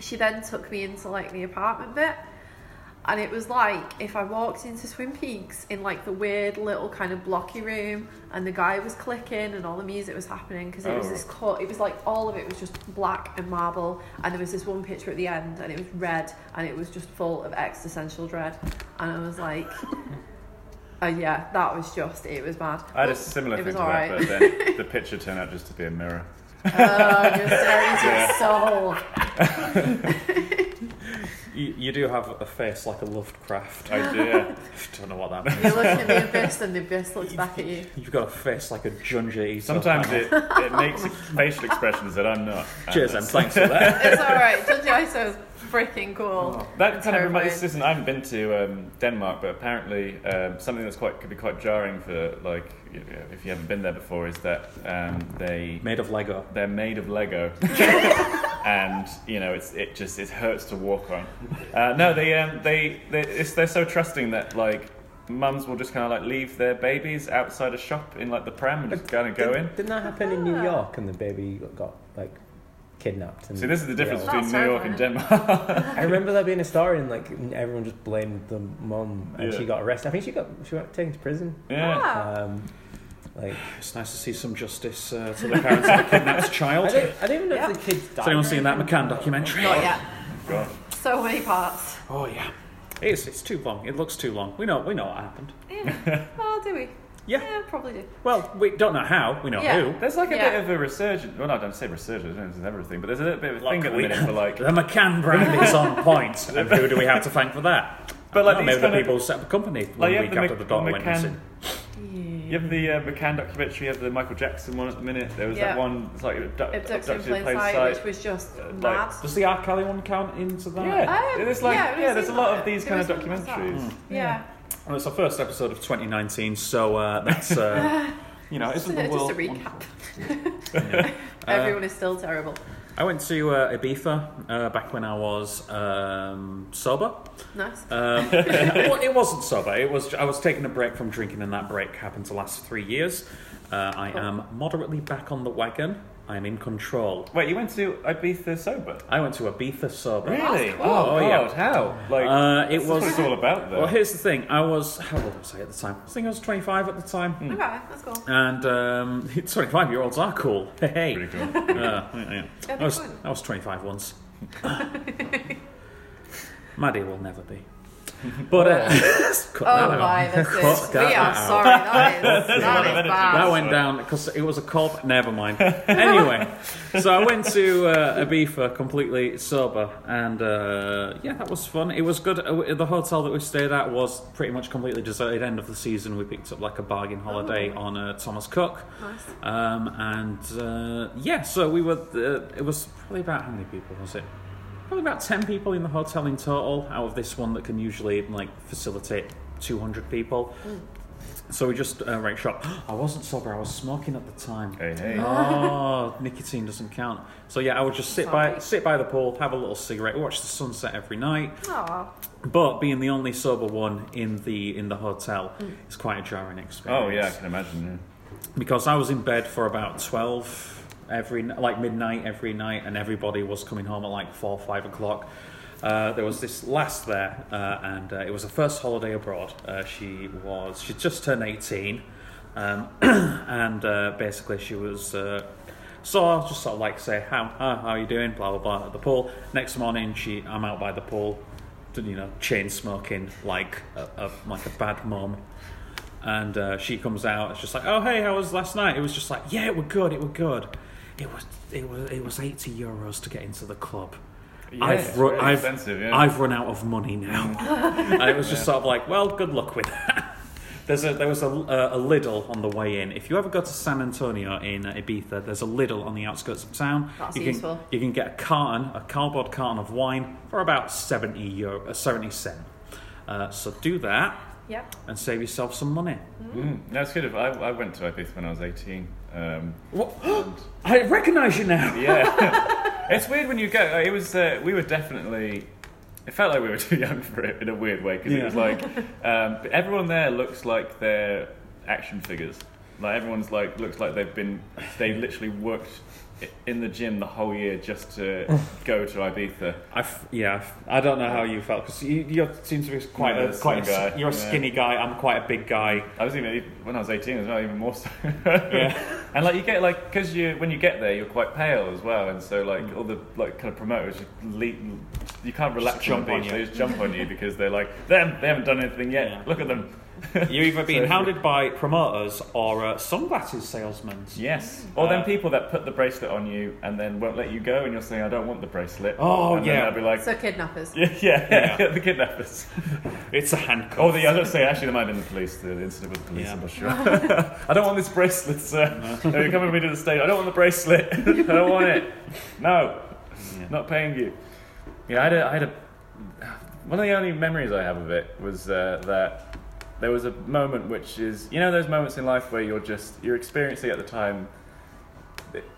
she then took me into like the apartment bit, and it was like if I walked into Twin Peaks in like the weird little kind of blocky room, and the guy was clicking, and all the music was happening because it was Oh. this cut. It was like all of it was just black and marble, and there was this one picture at the end, and it was red, and it was just full of existential dread, and I was like. Uh, yeah, that was just, it was bad. I had a similar it thing was to that, alright. but then the picture turned out just to be a mirror. Oh, you're staring into his soul. You, you do have a face like a Lovecraft. I I do. Yeah. don't know what that means. You look at the abyss and the abyss looks back at you. You've got a face like a Junji. Sometimes it, it makes facial expressions that I'm not. Cheers, and and thanks for that. It's alright. Junji Ito is freaking cool. That kind of reminds. Terrifying. This isn't. I haven't been to um, Denmark, but apparently um, something that's quite could be quite jarring for like you know, if you haven't been there before is that um, they Made of Lego. they're made of Lego, and you know it's it just it hurts to walk on. Uh, no, they um, they they it's, they're so trusting that like mums will just kind of like leave their babies outside a shop in like the pram and just kind of go in. Didn't, didn't that happen in New Ah. York and the baby got like kidnapped? And See, this is the difference Yeah. between New York and. Denmark. I remember there being a story and like everyone just blamed the mum and Yeah. she got arrested. I think she got she got taken to prison. yeah. Ah. Um, like It's nice to see some justice uh, to the parents of a kidnapped I child. don't, I don't even know Yeah. if the kids died. Has anyone seen that McCann documentary? Not yet. God. So many parts. Oh yeah. It's, it's too long. It looks too long. We know we know what happened. Yeah. Well, do we? Yeah. Yeah, probably do. Well, we don't know how. We know Yeah. who. There's like a Yeah. bit of a resurgence. Well, no, I don't say resurgence. It's everything, but there's a little bit of a Like thing at the minute for like. The McCann brand is on point. And who do we have to thank for that? But like Oh, these maybe the kind of- people who set up the company Like one you week the, after Mc- the the daughter went McCann. missing. You have the uh, McCann documentary. You have the Michael Jackson one at the minute. There was Yeah. that one. It's like abdu- Abducted in plain sight, which was just Uh, like, mad. Does the R. Kelly one count into that? Yeah, Um, it's like yeah, yeah. it there's a was lot in of these there. kind of There was one like documentaries. Yeah. Well, it's our first episode of 2019, so uh, that's uh, you know, isn't a, the just a recap. Everyone is still terrible. I went to uh, Ibiza uh, back when I was um, sober. Nice. Um, well, it wasn't sober. It was. I was taking a break from drinking, and that break happened to last three years. Uh, I am moderately back on the wagon. I am in control. Wait, you went to Ibiza sober? I went to Ibiza sober. Really? cool. Oh, Oh, yeah. God, how? Like, Uh, it that's what was. it's all about, though. Well, here's the thing. I was. How old was I at the time? I think I was 25 at the time. Hmm. Okay, that's cool. And um, 25 year olds are cool. Hey. Pretty cool. Uh, yeah, yeah. Yeah, I, was, fun. I was 25 once. Maddie will never be. But uh, cut that Oh out. my, this is. We are out. sorry. That is, that is bad. That went down because it was a call. Never mind. Anyway, so I went to uh, Ibiza completely sober, and uh, yeah, that was fun. It was good. Uh, The hotel that we stayed at was pretty much completely deserted. End of the season, we picked up like a bargain holiday Oh. on uh, Thomas Cook, Nice. um, and uh, yeah, so we were. Uh, it was probably about how many people was it? Probably about ten people in the hotel in total. Out of this one that can usually like facilitate two hundred people. So we just uh, right shop. I wasn't sober. I was smoking at the time. Hey, hey. Oh, nicotine doesn't count. So yeah, I would just sit by sit by the pool, have a little cigarette, watch the sunset every night. Aw. But being the only sober one in the in the hotel is quite a jarring experience. Oh, yeah, I can imagine. because I was in bed for about twelve every like midnight every night, and everybody was coming home at like four five o'clock. Uh, there was this last there, uh, and uh, it was her first holiday abroad. Uh, she was she just turned eighteen, um, and uh, basically she was. Uh, so I'll just sort of like say, how, how are you doing? Blah, blah, blah, at the pool. Next morning, she, I'm out by the pool, you know, chain smoking like a, a, like a bad mum. And she comes out, it's just like, oh, hey, how was last night? It was just like, yeah, it was good, it was good. It was, it was, it was 80 euros to get into the club. Yeah, I've, run, really I've, expensive, yeah. I've run out of money now. and it was just sort of like, well, good luck with that. There's a, there was a, a, a Lidl on the way in. If you ever go to San Antonio in uh, Ibiza, there's a Lidl on the outskirts of town. That's you can, useful. You can get a carton, a cardboard carton of wine for about 70 euro, uh, 70 cent. Uh, so do that Yep. and save yourself some money. Mm. No, it's good. I, I went to Ibiza when I was 18. Um, What? I recognise you now. yeah. it's weird when you go. It was, uh, we were definitely. It felt like we were too young for it in a weird way because it was like um, but everyone there looks like they're action figures. Like everyone's like looks like they've been they literally worked i- in the gym the whole year just to go to Ibiza. I f- yeah, I f- I don't know how you felt because you, you seem to be quite Yeah, a quite a, guy, You're a yeah. skinny guy. I'm quite a big guy. I was even when I was 18 as well, even more so. Yeah. And like you get like because you when you get there you're quite pale as well, and so like mm. all the like kind of promoters just leap, you can't relax Just jump on on beach. you. They just jump on you because they're like them. They haven't done anything yet. Yeah. Look at them. You're either being So- hounded by promoters or uh, sunglasses salesmen. Yes. Or Uh, then people that put the bracelet on you and then won't let you go, and you're saying I don't want the bracelet. Oh, and yeah. Then they'll be like. So kidnappers. yeah, yeah, Yeah. the kidnappers. It's a handcuff. Oh, the other say actually, there might have been the police. The incident with the police. Yeah. I'm not sure. I don't want this bracelet, sir. No. You're coming with me to the stage. I don't want the bracelet. I don't want it. No, Yeah. not paying you. Yeah, I had a, I had a. One of the only memories I have of it was uh, that there was a moment which is, you know, those moments in life where you're just you're experiencing it at the time,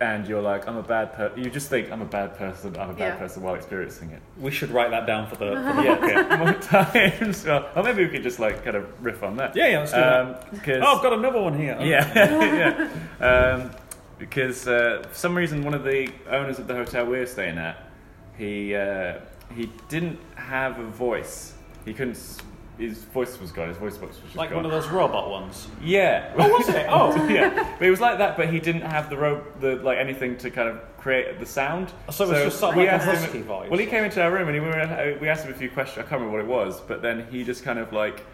and you're like, I'm a bad person. You just think I'm a bad person. I'm a bad Yeah. person while experiencing it. We should write that down for the. For the Yeah, more times. Well, or maybe we could just like kind of riff on that. yeah, yeah. Let's do. Um, because Oh, I've got another one here. yeah, yeah. Um, because uh, for some reason, one of the owners of the hotel we were staying at, he uh, he didn't have a voice. He couldn't. His voice was gone. His voice box was just Like gone. one of those robot ones. Yeah. Oh, was it? Oh. yeah. But it was like that, but he didn't have the rope, the like anything to kind of create the sound. So it was just sort of we like a asked him- husky voice. Well, he came into our room and he, we, were, we asked him a few questions. I can't remember what it was, but then he just kind of like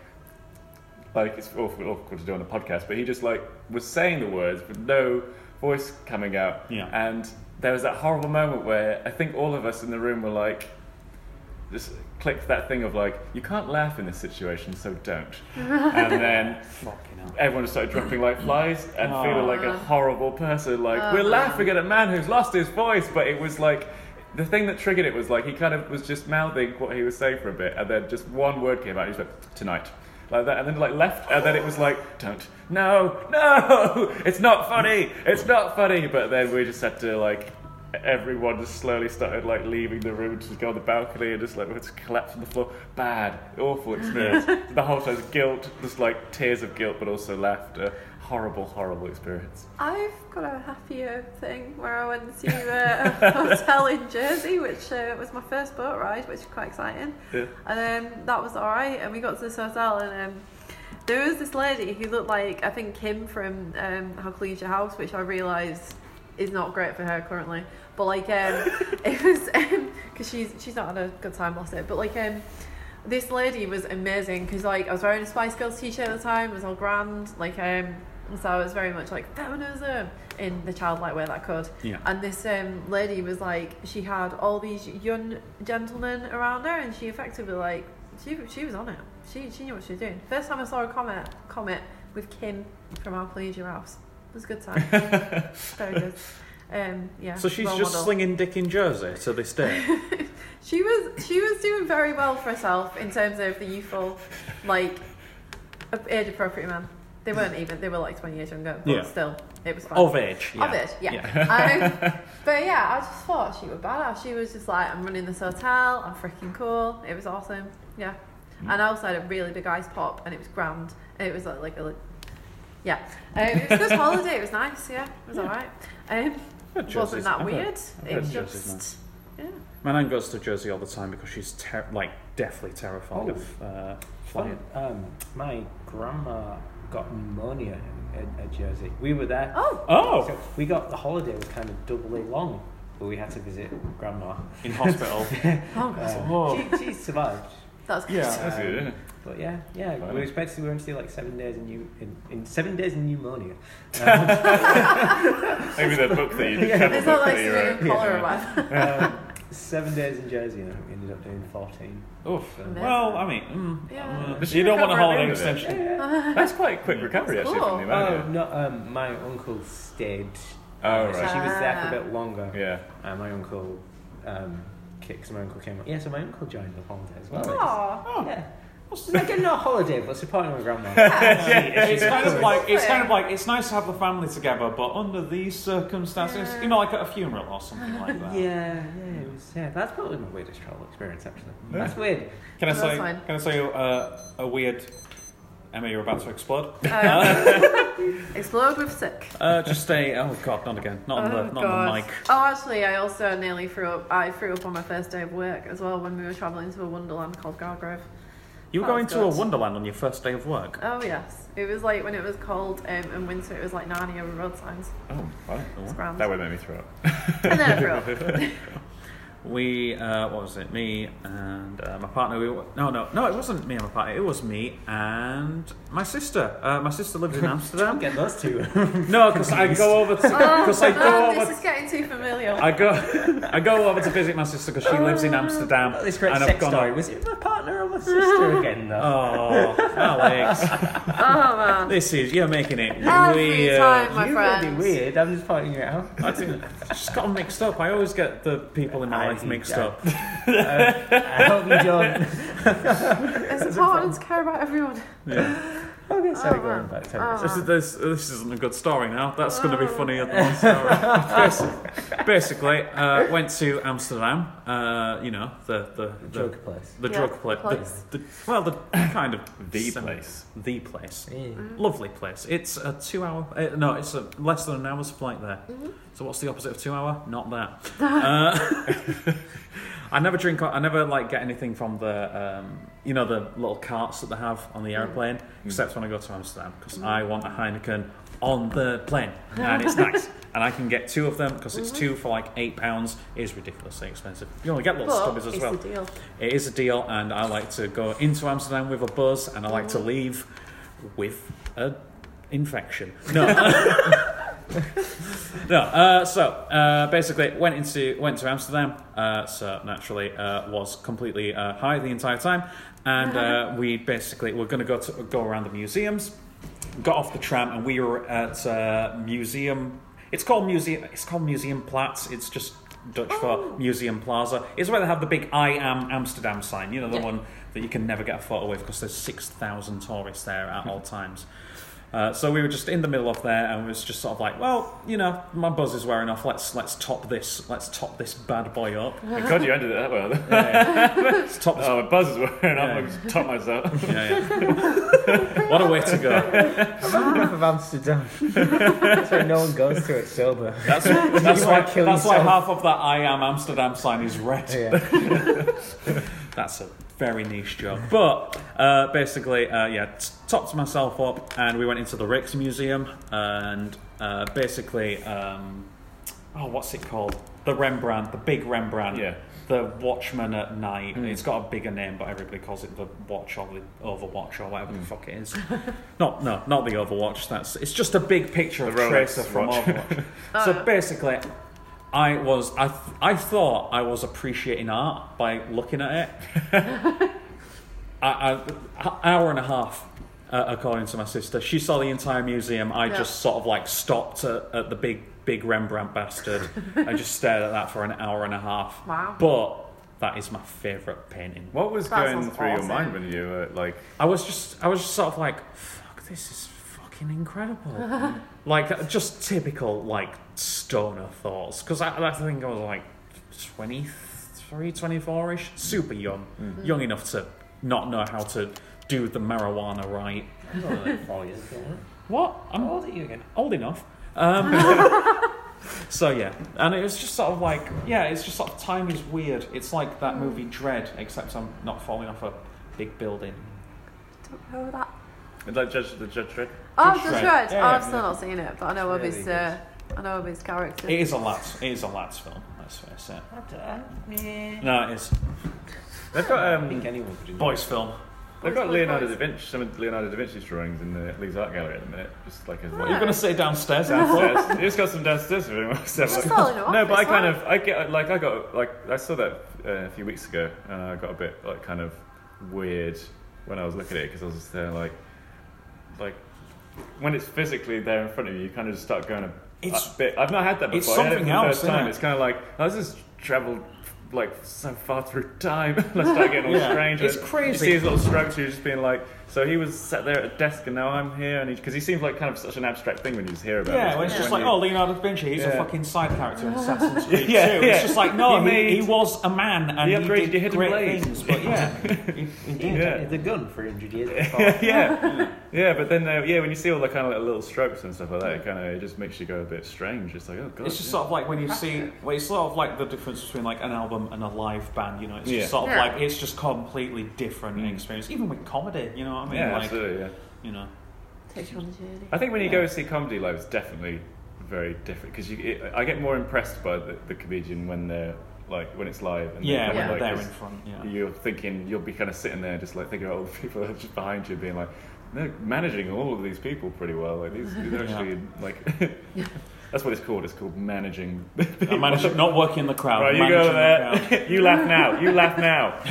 like it's awful, awkward to do on a podcast, but he just like was saying the words with no voice coming out. Yeah. And there was that horrible moment where I think all of us in the room were like, just clicked that thing of like, you can't laugh in this situation, so don't. and then everyone just started dropping like flies and Aw. feeling like a horrible person. Like Oh, we're laughing at a man who's lost his voice, but it was like the thing that triggered it was like he kind of was just mouthing what he was saying for a bit, and then just one word came out. He was like tonight. Like that, and then like left, and then it was like, "Don't, no, no, it's not funny, it's not funny." But then we just had to like, everyone just slowly started like leaving the room to go on the balcony and just like we just collapse on the floor. Bad, awful experience. the whole time guilt, just like tears of guilt, but also laughter. Horrible, horrible experience. I've got a happier thing where I went to uh, a hotel in Jersey, which uh, was my first boat ride, which was quite exciting. Yeah. And um, that was alright. And we got to this hotel, and um, there was this lady who looked like I think Kim from um, How Clean's Your House, which I realised is not great for her currently. But like, um, it was because she's she's not had a good time last it. But like, um, this lady was amazing because like I was wearing a Spice Girls t-shirt at the time. It was all grand. Like, um, so I was very much like feminism in the childlike way that I could. Yeah. And this um, lady was like, she had all these young gentlemen around her, and she effectively like, she she was on it. She she knew what she was doing. First time I saw a comet comet with Kim from How Clean's Your House. It was a good time. Very good. Um, yeah. So she's just model. slinging dick in Jersey to this day. She was she was doing very well for herself in terms of the youthful, like, age appropriate man. They weren't even. They were like twenty years younger, but Yeah. still, it was fine. of age. Yeah. Of it, yeah. Um, but yeah, I just thought she was badass. She was just like, I'm running this hotel. I'm freaking cool. It was awesome. Yeah. Mm. And I also had a really big ice pop, and it was grand. And it was like, like a, yeah. Um, it was a good holiday. It was nice. Yeah, it was alright. Um, But it wasn't Jersey's- that I've weird. I've It heard Jersey's just, yeah. My nan goes to Jersey all the time because she's ter- like deathly terrified Oh. of uh, Fun. flying. Um, my grandma got pneumonia at, in Jersey. We were there. Oh, Oh, So we got the holiday was kind of doubly long, but we had to visit grandma. in hospital. oh, God. Uh, Oh. she, she survived. that's good. Yeah. That's good, isn't it? But yeah, yeah, Fine. we were expected we were going to do like seven days in, new in, in seven days in pneumonia. Um, Maybe that book that you Yeah. travel It's not like that you severe wrote. collar or whatever. um, seven days in Jersey, and I we ended up doing fourteen. Oof. So- Well, I mean, mm, Yeah. uh, you don't want a recovered holiday end of it. That's quite a quick recovery That's actually from the Oh pneumonia. no! Um, my uncle stayed. Oh, uh, So right. she was there for Ah. a bit longer. Yeah. And my uncle um, kicked. My uncle came. up. Yeah, so my uncle joined the holiday as well. Aw. Yeah. Like a not holiday, but supporting my grandma. Yeah, it's kind of like it's kind of like it's nice to have the family together, but under these circumstances, Yeah. you know, like at a funeral or something like that. Yeah, yeah, it was. Yeah, that's probably my weirdest travel experience. Actually, that's weird. Can I That's say? fine. Can I say uh, a weird? Emma, you're about to explode. Um, explode with sick. Uh, just a oh god, not again, not on Oh, the not on the God. mic. Oh, actually, I also nearly threw up. I threw up on my first day of work as well when we were travelling to a wonderland called Gargrave. You were That going to a wonderland on your first day of work. Oh yes, it was like when it was cold um, in winter. It was like Narnia with road signs. Oh, right. It's grand. That would make me throw up. and then I threw up. We, uh, what was it? Me and uh, my partner. We were, no, no, no. It wasn't me and my partner. It was me and my sister. Uh, my sister lives in Amsterdam. Get those two. no, because I go over to Oh, because I go man, over. this is getting too familiar. I go, I go over to visit my sister because she lives in Amsterdam. this great and I've sex gone story. on- Was it my partner or my sister again? Though. Oh, Alex, oh man. this is you're making it Every weird. time, my you really friends. weird. I'm just pointing it out. I think I just got them mixed up. I always get the people in my I life think mixed that- up. Uh, I hope you don't. It's important to care about everyone. Yeah. Okay, sorry, Oh, going man. back. to Oh, This, is, this, this isn't a good story now. That's going to be funny at the one story. Basi- Basically, uh, went to Amsterdam. Uh, you know the the the, Drug place. the Yeah, drug pla- place. The, the, well, the kind of The semi- place. The place. Yeah. Lovely place. It's a two-hour. Uh, no, it's a less than an hour's flight there. So what's the opposite of two hour? Not that. uh, I never drink. I never like get anything from the, um, you know, the little carts that they have on the mm. airplane, mm. except when I go to Amsterdam because I mm. want a Heineken on the plane, and it's nice. And I can get two of them because it's two mm-hmm. for like eight pounds. It is ridiculously expensive. You only get little But stubbies as it's well. the deal. It is a deal, and I like to go into Amsterdam with a buzz, and I like to leave with a infection. No. no. Uh, so uh, basically, went into went to Amsterdam. Uh, so naturally, uh, was completely uh, high the entire time, and uh, we basically were going to go to go around the museums. Got off the tram, and we were at uh, museum. It's called museum. It's called Museum Platz. It's just Dutch for Museum Plaza. It's where they have the big "I am Amsterdam" sign. You know the Yeah. one that you can never get a photo with because there's six thousand tourists there at all times. Uh, so we were just in the middle of there, and it was just sort of like, well, you know, my buzz is wearing off. Let's let's top this. Let's top this bad boy up. Thank God you ended it that well. Let's top this. oh, my buzz is wearing off. Yeah. I just top myself. Yeah, yeah. what a way to go. Half of Amsterdam. That's why no one goes to it sober. That's, that's why might kill that's why half of that "I am Amsterdam" sign is red. Yeah. That's a very niche joke. But uh, basically, uh, yeah, t- topped myself up, and we went into the Rijksmuseum, and uh, basically, um, oh, what's it called? The Rembrandt, the big Rembrandt. Yeah. The Watchman at Night. It's got a bigger name, but everybody calls it the Watch or the Overwatch or whatever the fuck it is. not, no, not the Overwatch. That's it's just a big picture of The Rolex Tracer from watch. Overwatch. so basically, I was I th- I thought I was appreciating art by looking at it. I, I, hour and a half, uh, according to my sister. She saw the entire museum. I Yeah. just sort of like stopped at, at the big big Rembrandt bastard. I just stared at that for an hour and a half. Wow. But that is my favourite painting. What was That going sounds through your mind when you were like, I was just I was just sort of like, fuck, this is fucking incredible. like just typical like stoner thoughts because I, I think I was like 23, 24 ish, super young, young enough to not know how to do the marijuana right. Like four years ago. What? I'm How old are you again? old enough. Um, so yeah, and it was just sort of like, yeah, it's just sort of time is weird. It's like that movie Dredd, except I'm not falling off a big building. Who was that? like Judge the Judge Dredd? Oh, Judge Judge Dredd. Dredd. Yeah, oh, I've yeah. still not seen it, but I know of Really his. Uh, I know of his character. It is a lads. It is a lads film. Let's face it. I don't- eh. No, it is They've got um, I think anyone could enjoy boys film. they've got Boys, boys, Leonardo da Vinci, some of Leonardo da Vinci's drawings in the Leeds Art Gallery at the minute, just like as well. You're gonna sit downstairs. downstairs. He's got some downstairs for him. It's all in your No, but I kind of I get like I got like I saw that uh, a few weeks ago and I got a bit like kind of weird when I was looking at it because I was just there like like when it's physically there in front of you, you kind of just start going a, It's- a bit. I've not had that before. it's I it something else, first time. it? It's kind of like oh, this has travelled like so far through time. Let's start getting all Yeah, strange. it's And crazy. You see his little. You're just being like. So he was sat there at a desk, and now I'm here, and because he, seems like kind of such an abstract thing when you just hear about. Yeah, it. when it's just When like, you- oh, Leonardo da Vinci, he's a fucking side character in Assassin's Creed Yeah, 2. yeah. It's just like, no, He he, made- he was a man and He he, did your hidden great blade. things. But yeah, he, he did. Yeah. The gun 300 years before. yeah, yeah, but then uh, yeah, when you see all the kind of like little strokes and stuff like that, it kind of it just makes you go a bit strange. It's like oh god, It's just yeah. sort of like when you see, well, it's sort of like the difference between like an album and a live band. You know, it's Yeah. just sort of Yeah. like it's just completely different Mm. experience. Even with comedy, you know what I mean? yeah, like, absolutely, yeah. you know, Takes you on a journey. I think when you Yeah. go see comedy live, it's definitely very different because you. It, I get more impressed by the, the comedian when they're like when it's live. And they yeah, come when they're like, there this- in front. Yeah. You're thinking you'll be kind of sitting there, just like thinking about all the people that are just behind you, being like, they're managing all of these people pretty well. Like these, they're Yeah. actually like. That's what it's called. It's called managing. Uh, I managed not working in the crowd. Right, you managing go the there. you laugh now. You laugh now.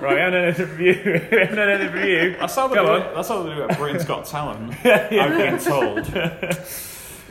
right, I'm an interview. I'm an interview. That's how they Come do on. it. That's how they do it at Britain's Got Talent. I've been told.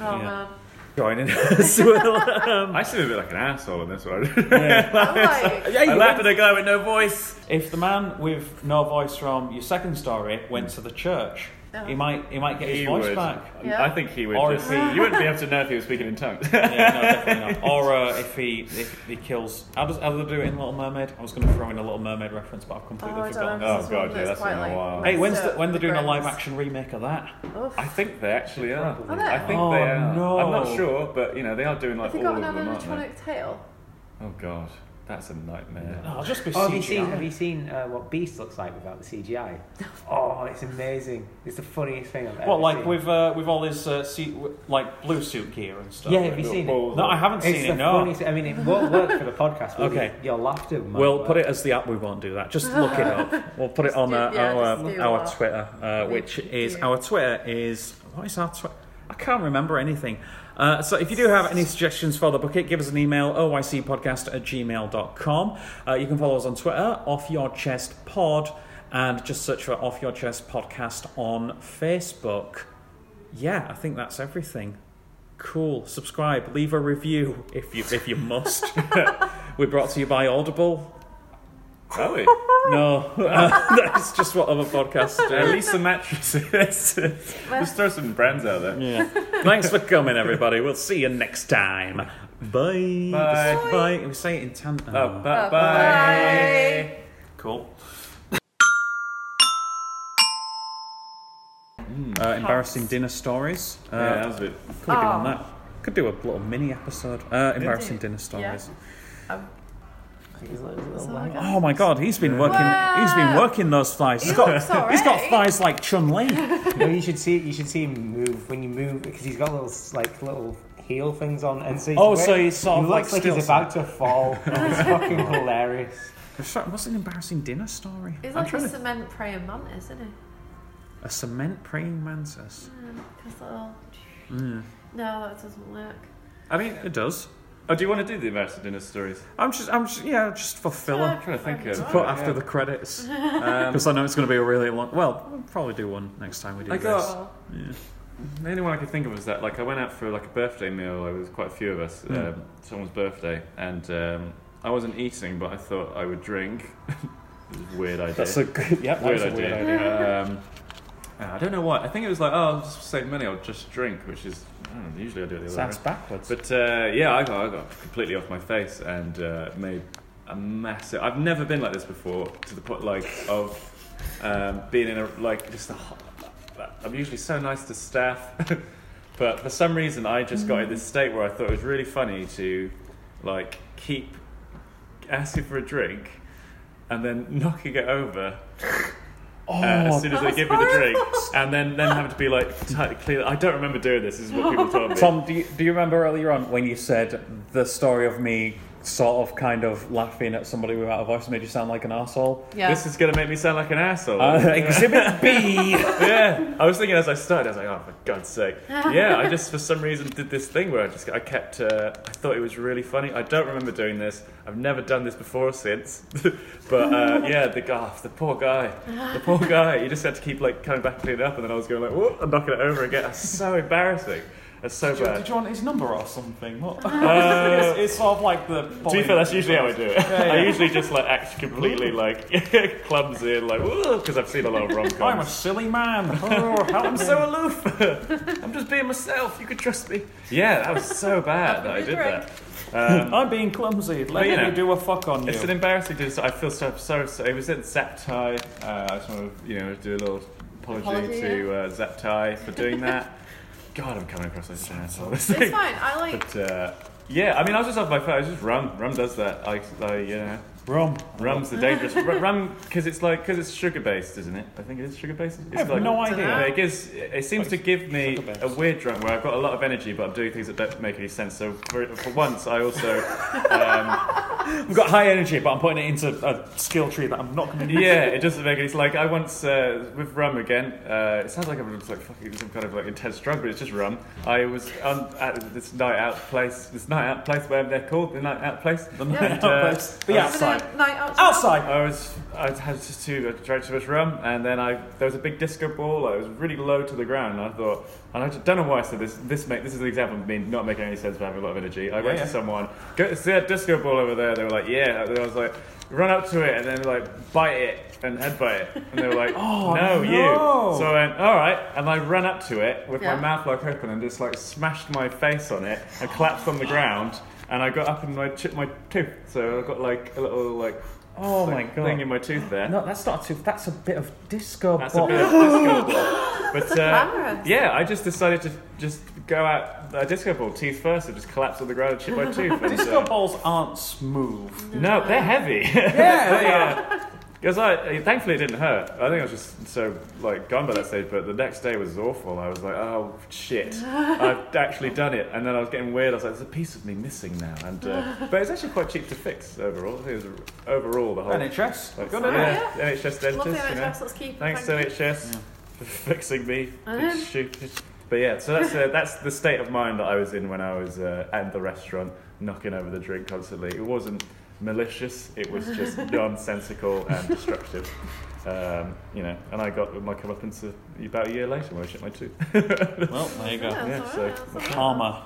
Oh Yeah. man. Joining as well. I seem a bit like an asshole in this one. I'm oh, like, Yeah, I you laughed at a guy with no voice. If the man with no voice from your second story went to the church, Yeah. he might he might get his He voice would. back. Yeah. I think he would. Or just, he- you wouldn't be able to know if he was speaking in tongues. Yeah, no, definitely not. Or uh, if he if he kills, how does how do they do it in Little Mermaid? I was going to throw in a Little Mermaid reference, but I've oh, completely I don't forgotten. Oh, if this is God, yeah, that's that's quite been a while. Hey, when's the, when they're doing a live action remake of that? Oof. I think they actually are. Are they? I think Oh, they are. no. I'm not sure, but you know they are doing like Have you all got of an them, aren't they? animatronic tail? Oh god. That's a nightmare. No, I'll just be Oh, have you seen? Have you seen uh, what Beast looks like without the CGI? Oh, it's amazing! It's the funniest thing I've ever What, like seen. with uh, with all his uh, suit, like blue suit gear and stuff? Yeah, have you seen it? No, I haven't It's seen the it. No. funniest. I mean, it won't work for the podcast. But Okay. your laughter. might We'll work. put it as the app. We won't do that. Just look it up. We'll put it on do- uh, yeah, our just our that. Twitter, uh, which is our Twitter is what is our Twitter? I can't remember anything. Uh, so if you do have any suggestions for the bucket, give us an email oycpodcast at gmail.com. Uh, you can follow us on Twitter, Off Your Chest Pod, and just search for Off Your Chest Podcast on Facebook. Yeah, I think that's everything. Cool. Subscribe, leave a review if you if you must. We're brought to you by Audible. Are we? No, uh, that's just what other podcasts do. At do. least some mattresses. Just throw some brands out there. Yeah. Thanks for coming, everybody. We'll see you next time. Bye. Bye. Bye. We say it in tan. Oh, Oh, bye. Uh, bye. cool. Uh, embarrassing dinner stories. Uh, Yeah, that was a bit. Could we do on Oh. that? Could do a little mini episode. Uh, embarrassing dinner stories. His little- his little So leg. I Oh my god, he's been working. He's been working those thighs. He's got. looks He's got thighs like Chun Li. no, you should see. You should see him move when you move because he's got little like little heel things on, and so he's Oh, wearing- so he's sort he of looks like still he's about to fall. it's fucking hilarious. What's an embarrassing dinner story? He's I'm like a to- cement praying mantis, isn't he? a cement praying mantis. Because little. Mm. No, that doesn't work. I mean, It does. Oh, do you want to do the embarrassing dinner stories? I'm just, I'm just, yeah, just for filler. I'm trying to think of. to Put after the credits Um, because I know it's going to be a really long. Well, we'll probably do one next time we do I this. got-. Yeah. The only one I could think of was that, like, I went out for like a birthday meal. There was quite a few of us. Mm. Um, someone's birthday, and um, I wasn't eating, but I thought I would drink. It was a weird idea. That's a good. Yeah, weird that's a idea. weird idea. Um, I don't know what. I think it was like, oh, I'll just save money. I'll just drink, which is I don't know, usually I do it the other way. Sounds backwards. But uh, yeah, I got, I got completely off my face and uh, made a massive. I've never been like this before to the point like of um, being in a like just a. I'm usually so nice to staff, but for some reason I just got in this state where I thought it was really funny to like keep asking for a drink and then knocking it over. Oh, uh, as soon as they that's give me the drink, and then then having to be like tightly clear. I don't remember doing this. This is what people told me. Tom, do you, do you remember earlier on when you said the story of me sort of kind of laughing at somebody without a voice made you sound like an asshole? Yeah. This is going to make me sound like an asshole. Uh, exhibit B. yeah, I was thinking as I started, I was like, oh, for God's sake. Yeah, I just for some reason did this thing where I just I kept. Uh, I thought it was really funny. I don't remember doing this. I've never done this before or since. but uh, yeah, the guy, the poor guy, the poor guy. He just had to keep like coming back and cleaning it up, and then I was going like, whoop, and knocking it over again. That's so embarrassing. That's so Did you, bad. did you want his number or something? What? Uh, it's, it's sort of like the. To be fair, that's usually how I do it. yeah. I usually just like act completely like clumsy and like because I've seen a lot of rom coms. I'm a silly man. Oh, help I'm so aloof. I'm just being myself. You could trust me. Yeah, that was so bad that I did that. Um, I'm being clumsy. Let you me know, do a fuck on you. it's an embarrassing. Dis- I feel so so. so it was at Zaap Thai. Uh, I just want to you know do a little apology, Apology, to uh, Zaap Thai for doing that. God, I'm coming across like such an asshole. It's fine. I like. But uh, yeah, I mean, I was just off my phone. I was just rum. Rum does that. I, I you know. Rum. Rum's the dangerous Ru- rum because it's like because it's sugar based, isn't it? I think it is sugar based. It's I have like, no idea. It gives. It seems to give me a weird drunk where I've got a lot of energy, but I'm doing things that don't make any sense. So for, for once, I also, um, I've got high energy, but I'm putting it into a skill tree that I'm not going to do. yeah, it doesn't make any. It's like I once uh, with rum again. Uh, it sounds like I'm just like fucking some kind of like intense drug, but it's just rum. I was on at this night out place, this night out place, whatever they're called, the night out place. The Yeah. night Uh, out place. The I was- outside. Night outside. Outside. I was I had just too I drank too much rum, and then I there was a big disco ball. I was really low to the ground, and I thought, and I don't know why I said this. This make this is an example of me not making any sense, but having a lot of energy. I went yeah. to someone, go see that disco ball over there. They were like, yeah. And I was like, run up to it, and then like bite it and headbutt it, and they were like, Oh, no, no. you. So I went, all right, and I ran up to it with Yeah. my mouth like open and just like smashed my face on it and collapsed on the ground. And I got up and I chipped my tooth, so I got like a little like Oh my god. thing in my tooth there. No, that's not a tooth. That's a bit of disco That's a bit of disco ball. But uh, yeah, I just decided to just go out a disco ball teeth first and just collapse on the ground and chip my tooth. And, Disco uh, balls aren't smooth. no, they're heavy. Yeah, they are. Because I, thankfully, it didn't hurt. I think I was just so like gone by that stage. But the next day was awful. I was like, oh shit, I've actually done it. And then I was getting weird. I was like, there's a piece of me missing now. And uh, but it's actually quite cheap to fix overall. I think it was overall the whole. NHS. like, Good on yeah, NHS dentist. Lovely you know. NHS, let's keep Thanks thank to NHS for fixing me. Stupid. But yeah, so that's uh, that's the state of mind that I was in when I was uh, at the restaurant, knocking over the drink constantly. It wasn't malicious; it was just nonsensical and destructive. Um, you know, and I got my comeuppance a- about a year later when I chipped my tooth. Well, there you go. Yeah, Yeah, so- alright, that's alright. Karma.